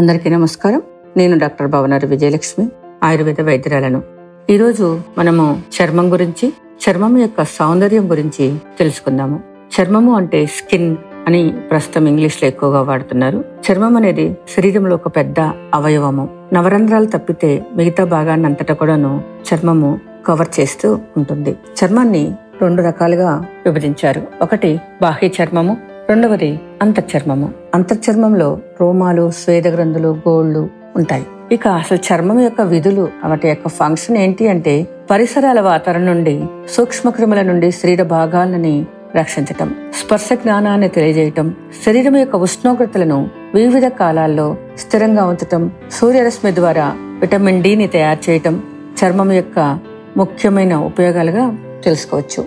అందరికీ నమస్కారం. నేను డాక్టర్ భవనారి విజయలక్ష్మి ఆయుర్వేద వైద్యురాలను. ఈరోజు మనము చర్మం గురించి చర్మం యొక్క సౌందర్యం గురించి తెలుసుకుందాము. చర్మము అంటే స్కిన్ అని ప్రస్తుతం ఇంగ్లీష్లో ఎక్కువగా వాడుతున్నారు. చర్మం అనేది శరీరంలో ఒక పెద్ద అవయవము. నవరంధ్రాలు తప్పితే మిగతా భాగాన్ని అంతటా కూడాను చర్మము కవర్ చేస్తూ ఉంటుంది. చర్మాన్ని రెండు రకాలుగా విభజించారు. ఒకటి బాహ్య చర్మము రెండవది అంతర్చర్మము. అంతర్చర్మంలో రోమాలు స్వేదగ్రంథులు గోళ్ళు ఉంటాయి. ఇక అసలు చర్మం యొక్క విధులు వాటి యొక్క ఫంక్షన్ ఏంటి అంటే పరిసరాల వాతావరణం నుండి సూక్ష్మక్రిముల నుండి శరీర భాగాలని రక్షించటం స్పర్శ జ్ఞానాన్ని తెలియజేయటం శరీరం యొక్క ఉష్ణోగ్రతలను వివిధ కాలాల్లో స్థిరంగా ఉంచటం సూర్యరశ్మి ద్వారా విటమిన్ డిని తయారు చేయటం చర్మం యొక్క ముఖ్యమైన ఉపయోగాలుగా తెలుసుకోవచ్చు.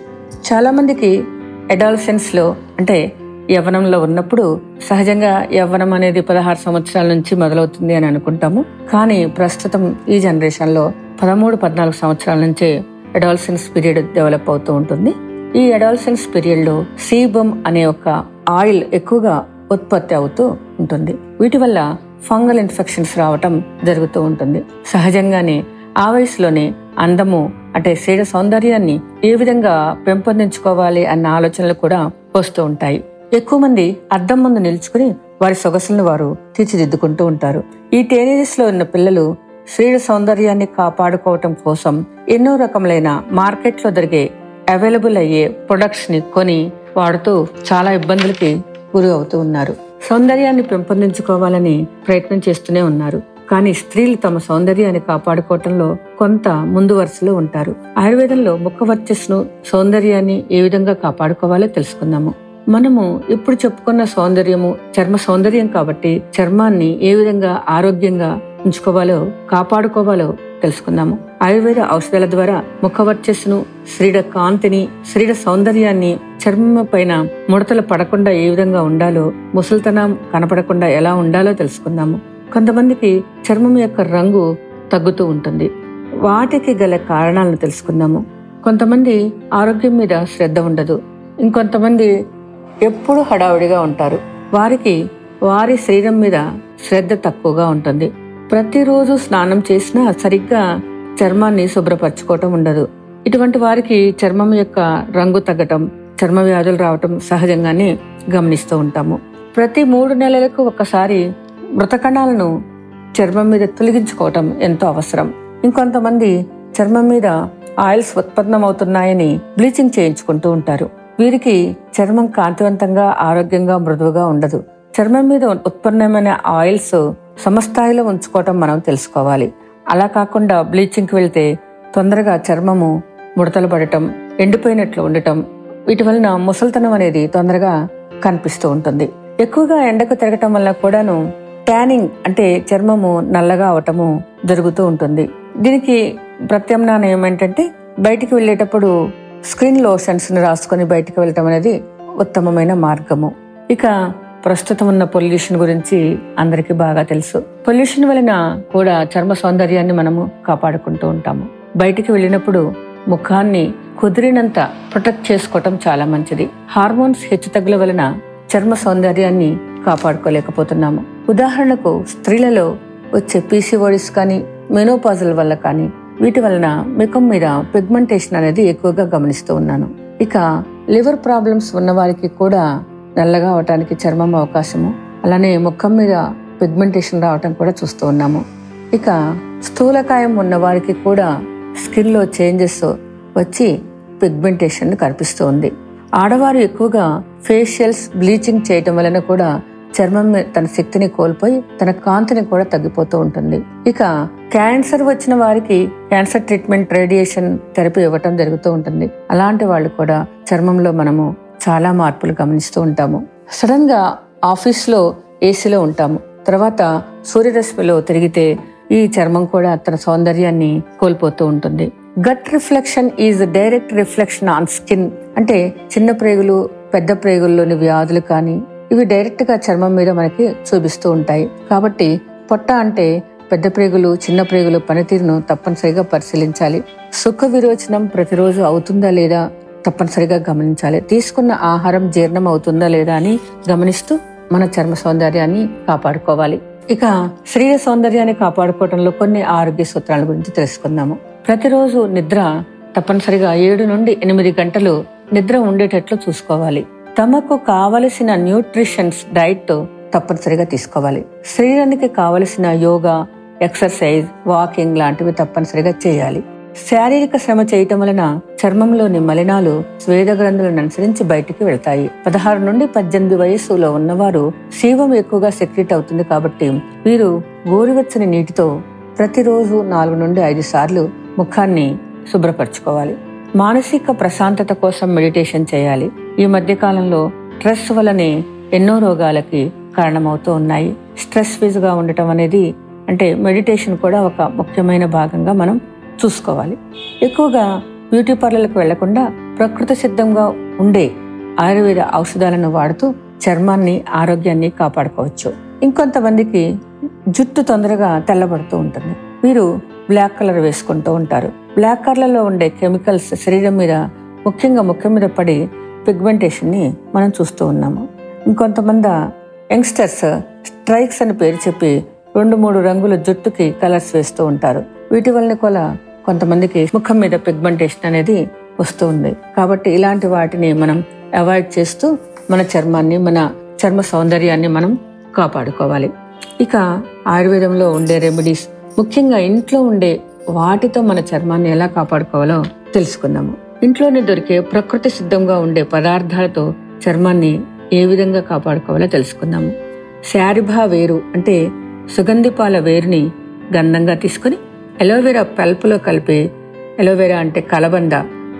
చాలామందికి మందికి అంటే యవ్వనంలో ఉన్నప్పుడు సహజంగా యవ్వనం అనేది పదహారు సంవత్సరాల నుంచి మొదలవుతుంది అని అనుకుంటాము. కానీ ప్రస్తుతం ఈ జనరేషన్లో పదమూడు పద్నాలుగు సంవత్సరాల నుంచే అడాల్సెన్స్ పీరియడ్ డెవలప్ అవుతూ ఉంటుంది. ఈ అడాల్సెన్స్ పీరియడ్లో సీబమ్ అనే ఒక ఆయిల్ ఎక్కువగా ఉత్పత్తి అవుతూ ఉంటుంది. వీటి వల్ల ఫంగల్ ఇన్ఫెక్షన్స్ రావటం జరుగుతూ ఉంటుంది. సహజంగానే ఆ వయసులోనే అందము అంటే శరీర సౌందర్యాన్ని ఏ విధంగా పెంపొందించుకోవాలి అన్న ఆలోచనలు కూడా వస్తూ ఉంటాయి. ఎక్కువ మంది అద్దం ముందు నిల్చుకుని వారి సొగసులను వారు తీర్చిదిద్దుకుంటూ ఉంటారు. ఈ టీనేజెస్లో ఉన్న పిల్లలు శరీర సౌందర్యాన్ని కాపాడుకోవటం కోసం ఎన్నో రకములైన మార్కెట్లో దొరికే అవైలబుల్ అయ్యే ప్రొడక్ట్స్ని కొని వాడుతూ చాలా ఇబ్బందులకి గురి అవుతూ ఉన్నారు. సౌందర్యాన్ని పెంపొందించుకోవాలని ప్రయత్నం చేస్తూనే ఉన్నారు. కానీ స్త్రీలు తమ సౌందర్యాన్ని కాపాడుకోవటంలో కొంత ముందు వరుసలో ఉంటారు. ఆయుర్వేదంలో ముఖ వర్చస్సును సౌందర్యాన్ని ఏ విధంగా కాపాడుకోవాలో తెలుసుకుందాము. మనము ఇప్పుడు చెప్పుకున్న సౌందర్యము చర్మ సౌందర్యం కాబట్టి చర్మాన్ని ఏ విధంగా ఆరోగ్యంగా ఉంచుకోవాలో కాపాడుకోవాలో తెలుసుకుందాము ఆయుర్వేద ఔషధాల ద్వారా ముఖ వర్చస్సును శరీర కాంతిని శరీర సౌందర్యాన్ని చర్మం పైన ముడతలు పడకుండా ఏ విధంగా ఉండాలో ముసలితనం కనపడకుండా ఎలా ఉండాలో తెలుసుకుందాము కొంతమందికి చర్మం యొక్క రంగు తగ్గుతూ ఉంటుంది. వాటికి గల కారణాలను తెలుసుకుందాము కొంతమంది ఆరోగ్యం మీద శ్రద్ధ ఉండదు. ఇంకొంతమంది ఎప్పుడూ హడావుడిగా ఉంటారు. వారికి వారి శరీరం మీద శ్రద్ధ తక్కువగా ఉంటుంది. ప్రతిరోజు స్నానం చేసినా సరిగ్గా చర్మాన్ని శుభ్రపరచుకోవటం ఉండదు. ఇటువంటి వారికి చర్మం యొక్క రంగు తగ్గటం చర్మ వ్యాధులు రావటం సహజంగానే గమనిస్తూ ఉంటాము. ప్రతి మూడు నెలలకు ఒకసారి మృతకణాలను చర్మం మీద తొలగించుకోవటం ఎంతో అవసరం. ఇంకొంతమంది చర్మం మీద ఆయిల్స్ ఉత్పన్నమవుతున్నాయని బ్లీచింగ్ చేయించుకుంటూ ఉంటారు. వీరికి చర్మం కాంతివంతంగా ఆరోగ్యంగా మృదువుగా ఉండదు. చర్మం మీద ఉత్పన్నమైన ఆయిల్స్ సమస్థాయిలో ఉంచుకోవటం మనం తెలుసుకోవాలి. అలా కాకుండా బ్లీచింగ్కి వెళ్తే తొందరగా చర్మము ముడతలు పడటం ఎండిపోయినట్లు ఉండటం వీటి వలన ముసల్తనం అనేది తొందరగా కనిపిస్తూ ఉంటుంది. ఎక్కువగా ఎండకు తిరగటం వల్ల కూడాను ట్యానింగ్ అంటే చర్మము నల్లగా అవటము జరుగుతూ ఉంటుంది. దీనికి ప్రత్యామ్నాయం ఏమంటే బయటికి వెళ్ళేటప్పుడు స్క్రీన్ లోషన్స్ని రాసుకొని బయటకు వెళ్ళటం అనేది ఉత్తమమైన మార్గము. ఇక ప్రస్తుతం ఉన్న పొల్యూషన్ గురించి అందరికీ బాగా తెలుసు. పొల్యూషన్ వలన కూడా చర్మ సౌందర్యాన్ని మనము కాపాడుకుంటూ ఉంటాము. బయటికి వెళ్ళినప్పుడు ముఖాన్ని కుదిరినంత ప్రొటెక్ట్ చేసుకోవటం చాలా మంచిది. హార్మోన్స్ హెచ్చుతగ్గుల వలన చర్మ సౌందర్యాన్ని కాపాడుకోలేకపోతున్నాము. ఉదాహరణకు స్త్రీలలో వచ్చే పీసీఓడిస్ కానీ మెనోపాజల్ వల్ల కానీ వీటి వలన ముఖం మీద పిగ్మెంటేషన్ అనేది ఎక్కువగా గమనిస్తూ ఉన్నాను. ఇక లివర్ ప్రాబ్లమ్స్ ఉన్న వారికి కూడా నల్లగా అవటానికి చర్మం అవకాశము అలానే ముఖం మీద పిగ్మెంటేషన్ రావటం కూడా చూస్తూ ఉన్నాము. ఇక స్థూలకాయం ఉన్న వారికి కూడా స్కిన్లో చేంజెస్ వచ్చి పిగ్మెంటేషన్ కనిపిస్తూ ఉంది. ఆడవారు ఎక్కువగా ఫేషియల్స్ బ్లీచింగ్ చేయటం వలన కూడా చర్మం తన శక్తిని కోల్పోయి తన కాంతిని కూడా తగ్గిపోతూ ఉంటుంది. ఇక క్యాన్సర్ వచ్చిన వారికి క్యాన్సర్ ట్రీట్మెంట్ రేడియేషన్ థెరపీ ఇవ్వటం జరుగుతూ ఉంటుంది. అలాంటి వాళ్ళు కూడా చర్మంలో మనము చాలా మార్పులు గమనిస్తూ ఉంటాము. సడన్గా ఏసీలో ఉంటాము. తర్వాత సూర్యరశ్మిలో తిరిగితే ఈ చర్మం కూడా తన సౌందర్యాన్ని కోల్పోతూ ఉంటుంది. Gut reflection is direct reflection on skin. అంటే చిన్న ప్రేగులు పెద్ద ప్రేగుల్లోని వ్యాధులు కానీ ఇవి డైరెక్ట్గా చర్మం మీద మనకి చూపిస్తూ ఉంటాయి. కాబట్టి పొట్ట అంటే పెద్ద ప్రేగులు చిన్న ప్రేగులు పనితీరును తప్పనిసరిగా పరిశీలించాలి. సుఖ విరోచనం ప్రతిరోజు అవుతుందా లేదా తప్పనిసరిగా గమనించాలి. తీసుకున్న ఆహారం జీర్ణం అవుతుందా లేదా అని గమనిస్తూ మన చర్మ సౌందర్యాన్ని కాపాడుకోవాలి. ఇక శరీర సౌందర్యాన్ని కాపాడుకోవడంలో కొన్ని ఆరోగ్య సూత్రాల గురించి తెలుసుకుందాము. ప్రతిరోజు నిద్ర తప్పనిసరిగా ఏడు నుండి ఎనిమిది గంటలు నిద్ర ఉండేటట్లు చూసుకోవాలి. తమకు కావలసిన న్యూట్రిషన్స్ డైట్ తప్పనిసరిగా తీసుకోవాలి. శరీరానికి కావలసిన యోగా ఎక్సర్సైజ్ వాకింగ్ లాంటివి తప్పనిసరిగా చేయాలి. శారీరక శ్రమ చేయటం వలన చర్మంలోని మలినాలు స్వేద గ్రంథులను అనుసరించి బయటికి వెళ్తాయి. పదహారు నుండి పద్దెనిమిది వయస్సులో ఉన్నవారు శీవం ఎక్కువగా సెక్రెట్ అవుతుంది కాబట్టి వీరు గోరువెచ్చని నీటితో ప్రతిరోజు నాలుగు నుండి ఐదు సార్లు ముఖాన్ని శుభ్రపరచుకోవాలి. మానసిక ప్రశాంతత కోసం మెడిటేషన్ చేయాలి. ఈ మధ్య కాలంలో స్ట్రెస్ వలనే ఎన్నో రోగాలకి కారణమవుతూ ఉన్నాయి. స్ట్రెస్ ఫీజ్గా ఉండటం అనేది అంటే మెడిటేషన్ కూడా ఒక ముఖ్యమైన భాగంగా మనం చూసుకోవాలి. ఎక్కువగా బ్యూటీ పార్లర్లకు వెళ్ళకుండా ప్రకృతి సిద్ధంగా ఉండే ఆయుర్వేద ఔషధాలను వాడుతూ చర్మాన్ని ఆరోగ్యాన్ని కాపాడుకోవచ్చు. ఇంకొంతమందికి జుట్టు తొందరగా తెల్లబడుతూ ఉంటుంది. వీరు బ్లాక్ కలర్ వేసుకుంటూ ఉంటారు. బ్లాక్ కలర్లో ఉండే కెమికల్స్ శరీరం మీద ముఖ్యంగా ముఖం మీద పడి పిగ్మెంటేషన్ని మనం చూస్తూ ఉన్నాము. ఇంకొంతమంది యంగ్స్టర్స్ స్ట్రైక్స్ అని పేరు చెప్పి రెండు మూడు రంగుల జుట్టుకి కలర్స్ వేస్తూ ఉంటారు. వీటి వలన కూడా కొంతమందికి ముఖం మీద పిగ్మెంటేషన్ అనేది వస్తూ ఉంది. కాబట్టి ఇలాంటి వాటిని మనం అవాయిడ్ చేస్తూ మన చర్మాన్ని మన చర్మ సౌందర్యాన్ని మనం కాపాడుకోవాలి. ఇక ఆయుర్వేదంలో ఉండే రెమెడీస్ ముఖ్యంగా ఇంట్లో ఉండే వాటితో మన చర్మాన్ని ఎలా కాపాడుకోవాలో తెలుసుకుందాము. ఇంట్లోనే దొరికే ప్రకృతి సిద్ధంగా ఉండే పదార్థాలతో చర్మాన్ని ఏ విధంగా కాపాడుకోవాలో తెలుసుకుందాము. శారిభా వేరు అంటే సుగంధిపాల వేరుని గంధంగా తీసుకుని ఎలోవెరా పల్పులో కలిపి ఎలోవెరా అంటే కలబంద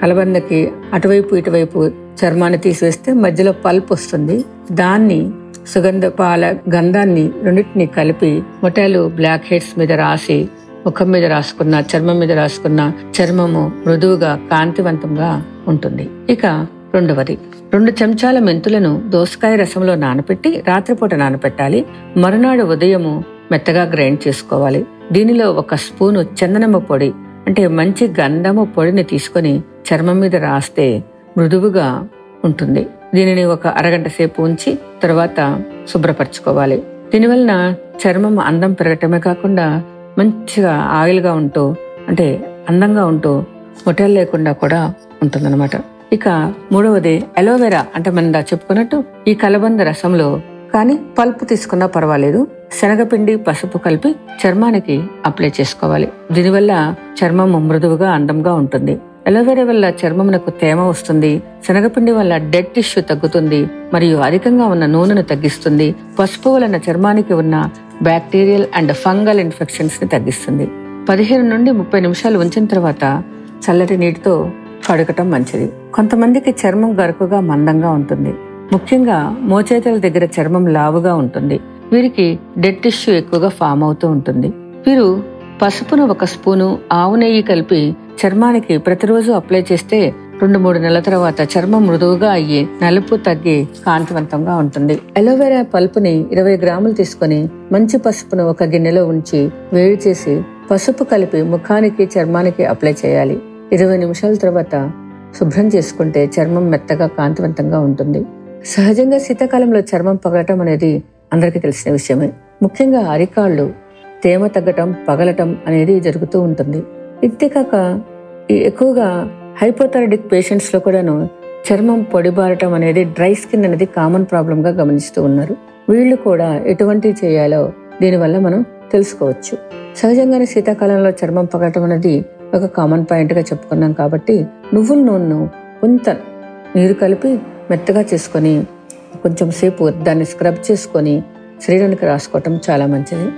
కలబందకి అటువైపు ఇటువైపు చర్మాన్ని తీసివేస్తే మధ్యలో పల్ప్ వస్తుంది. దాన్ని సుగంధపాల గంధాన్ని రెండింటిని కలిపి మొటాలు బ్లాక్ హెడ్స్ మీద రాసి ముఖం మీద రాసుకున్న చర్మం మీద రాసుకున్న చర్మము మృదువుగా కాంతివంతంగా ఉంటుంది. ఇక రెండవది. రెండు చెంచాల మెంతులను దోసకాయ రసంలో నానబెట్టి రాత్రిపూట నానపెట్టాలి. మరునాడు ఉదయము మెత్తగా గ్రైండ్ చేసుకోవాలి. దీనిలో ఒక స్పూను చందనము పొడి అంటే మంచి గంధము పొడిని తీసుకొని చర్మం మీద రాస్తే మృదువుగా ఉంటుంది. దీనిని ఒక అరగంట సేపు ఉంచి తర్వాత శుభ్రపరచుకోవాలి. దీనివలన చర్మం అందం పెరగటమే కాకుండా మంచిగా ఆయిల్గా ఉంటూ అంటే అందంగా ఉంటూ మొటలు లేకుండా కూడా ఉంటుందన్నమాట. ఇక మూడవది అలోవెరా అంటే మనం చెప్పుకున్నట్టు ఈ కలబంద రసంలో కానీ పల్పు తీసుకున్నా పర్వాలేదు. శనగపిండి పసుపు కలిపి చర్మానికి అప్లై చేసుకోవాలి. దీనివల్ల చర్మం మృదువుగా అందంగా ఉంటుంది. అలోవెరా వల్ల చర్మమునకు తేమ వస్తుంది శనగపిండి వల్ల డెడ్ టిష్యూ తగ్గుతుంది మరియు అధికంగా ఉన్న నూనెను తగ్గిస్తుంది. పసుపు వలన చర్మానికి ఉన్న బ్యాక్టీరియల్ అండ్ ఫంగల్ ఇన్ఫెక్షన్స్ని తగ్గిస్తుంది. పదిహేను నుండి ముప్పై నిమిషాలు ఉంచిన తర్వాత చల్లటి నీటితో కడగటం మంచిది. కొంతమందికి చర్మం గరుకుగా మందంగా ఉంటుంది. ముఖ్యంగా మోచేతుల దగ్గర చర్మం లావుగా ఉంటుంది. వీరికి డెడ్ టిష్యూ ఎక్కువగా ఫామ్ అవుతూ ఉంటుంది. వీరు పసుపును ఒక స్పూను ఆవు నెయ్యి కలిపి చర్మానికి ప్రతిరోజు అప్లై చేస్తే రెండు మూడు నెలల తర్వాత చర్మం మృదువుగా అయ్యి నలుపు తగ్గి కాంతివంతంగా ఉంటుంది. అలోవెరా పల్పుని ఇరవై గ్రాములు తీసుకొని మంచి పసుపును ఒక గిన్నెలో ఉంచి వేడి చేసి పసుపు కలిపి ముఖానికి చర్మానికి అప్లై చేయాలి. ఇరవై నిమిషాల తర్వాత శుభ్రం చేసుకుంటే చర్మం మెత్తగా కాంతివంతంగా ఉంటుంది. సహజంగా శీతాకాలంలో చర్మం పగలటం అనేది అందరికీ తెలిసిన విషయమే. ముఖ్యంగా అరికాళ్ళు తేమ తగ్గటం పగలటం అనేది జరుగుతూ ఉంటుంది. ఇంతేకాక ఎక్కువగా హైపోథైరాయిడిక్ పేషెంట్స్లో కూడాను చర్మం పొడిబారటం అనేది డ్రై స్కిన్ అనేది కామన్ ప్రాబ్లంగా గమనిస్తూ ఉన్నారు. వీళ్ళు కూడా ఎటువంటి చేయాలో దీనివల్ల మనం తెలుసుకోవచ్చు. సహజంగానే శీతాకాలంలో చర్మం పగలటం అనేది ఒక కామన్ పాయింట్గా చెప్పుకున్నాం కాబట్టి నువ్వుల నూనెను కొంత నీరు కలిపి మెత్తగా చేసుకొని కొంచెం సేపు దాన్ని స్క్రబ్ చేసుకొని శరీరానికి రాసుకోవటం చాలా మంచిది.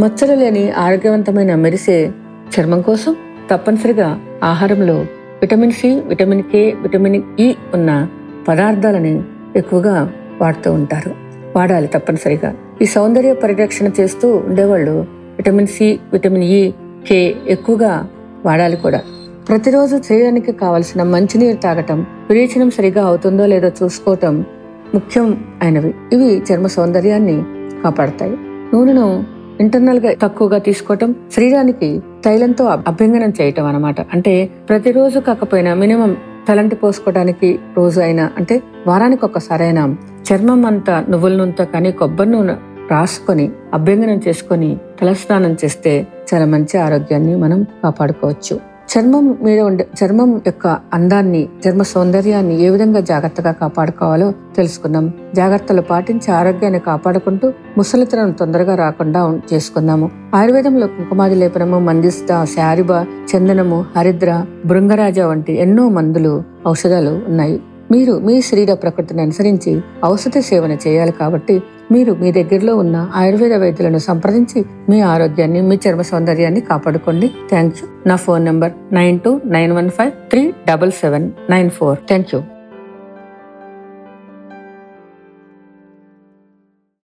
మచ్చలు లేని ఆరోగ్యవంతమైన మెరిసే చర్మం కోసం తప్పనిసరిగా ఆహారంలో vitamin C vitamin K vitamin E ఉన్న పదార్థాలని ఎక్కువగా వాడుతూ ఉంటారు. వాడాలి తప్పనిసరిగా. ఈ సౌందర్య పరిరక్షణ చేస్తూ ఉండేవాళ్ళు vitamin C vitamin E K ఎక్కువగా వాడాలి కూడా. ప్రతిరోజు శరీరానికి కావలసిన మంచినీరు తాగటం విరేచనం సరిగా అవుతుందో లేదో చూసుకోవటం ముఖ్యం అయినవి. ఇవి చర్మ సౌందర్యాన్ని కాపాడతాయి. నూనెను ఇంటర్నల్గా తక్కువగా తీసుకోవటం శరీరానికి తైలంతో అభ్యంగనం చేయటం అనమాట అంటే ప్రతిరోజు కాకపోయినా మినిమం తలంటి పోసుకోవడానికి రోజు అయినా అంటే వారానికి ఒక్కసారైనా చర్మం అంతా నువ్వుల నూనెతో కానీ కొబ్బరి నూనె రాసుకొని అభ్యంగనం చేసుకొని తలస్నానం చేస్తే చాలా మంచి ఆరోగ్యాన్ని మనం కాపాడుకోవచ్చు. చర్మం మీద ఉండే చర్మం యొక్క అందాన్ని చర్మ సౌందర్యాన్ని ఏ విధంగా జాగ్రత్తగా కాపాడుకోవాలో తెలుసుకున్నాం జాగ్రత్తలు పాటించి ఆరోగ్యాన్ని కాపాడుకుంటూ ముసలితనం తొందరగా రాకుండా చేసుకున్నాము చేసుకుందాము. ఆయుర్వేదంలో కుంకుమాది లేపనము మందిస్త శారిబ చందనము హరిద్ర బృంగరాజ వంటి ఎన్నో మందులు ఔషధాలు ఉన్నాయి. మీరు మీ శరీర ప్రకృతిని అనుసరించి ఔషధ సేవన చేయాలి కాబట్టి మీరు మీ దగ్గరలో ఉన్న ఆయుర్వేద వైద్యులను సంప్రదించి మీ ఆరోగ్యాన్ని మీ చర్మ సౌందర్యాన్ని కాపాడుకోండి. థ్యాంక్ యూ నా phone number nine two nine one five three double seven nine four. Thank you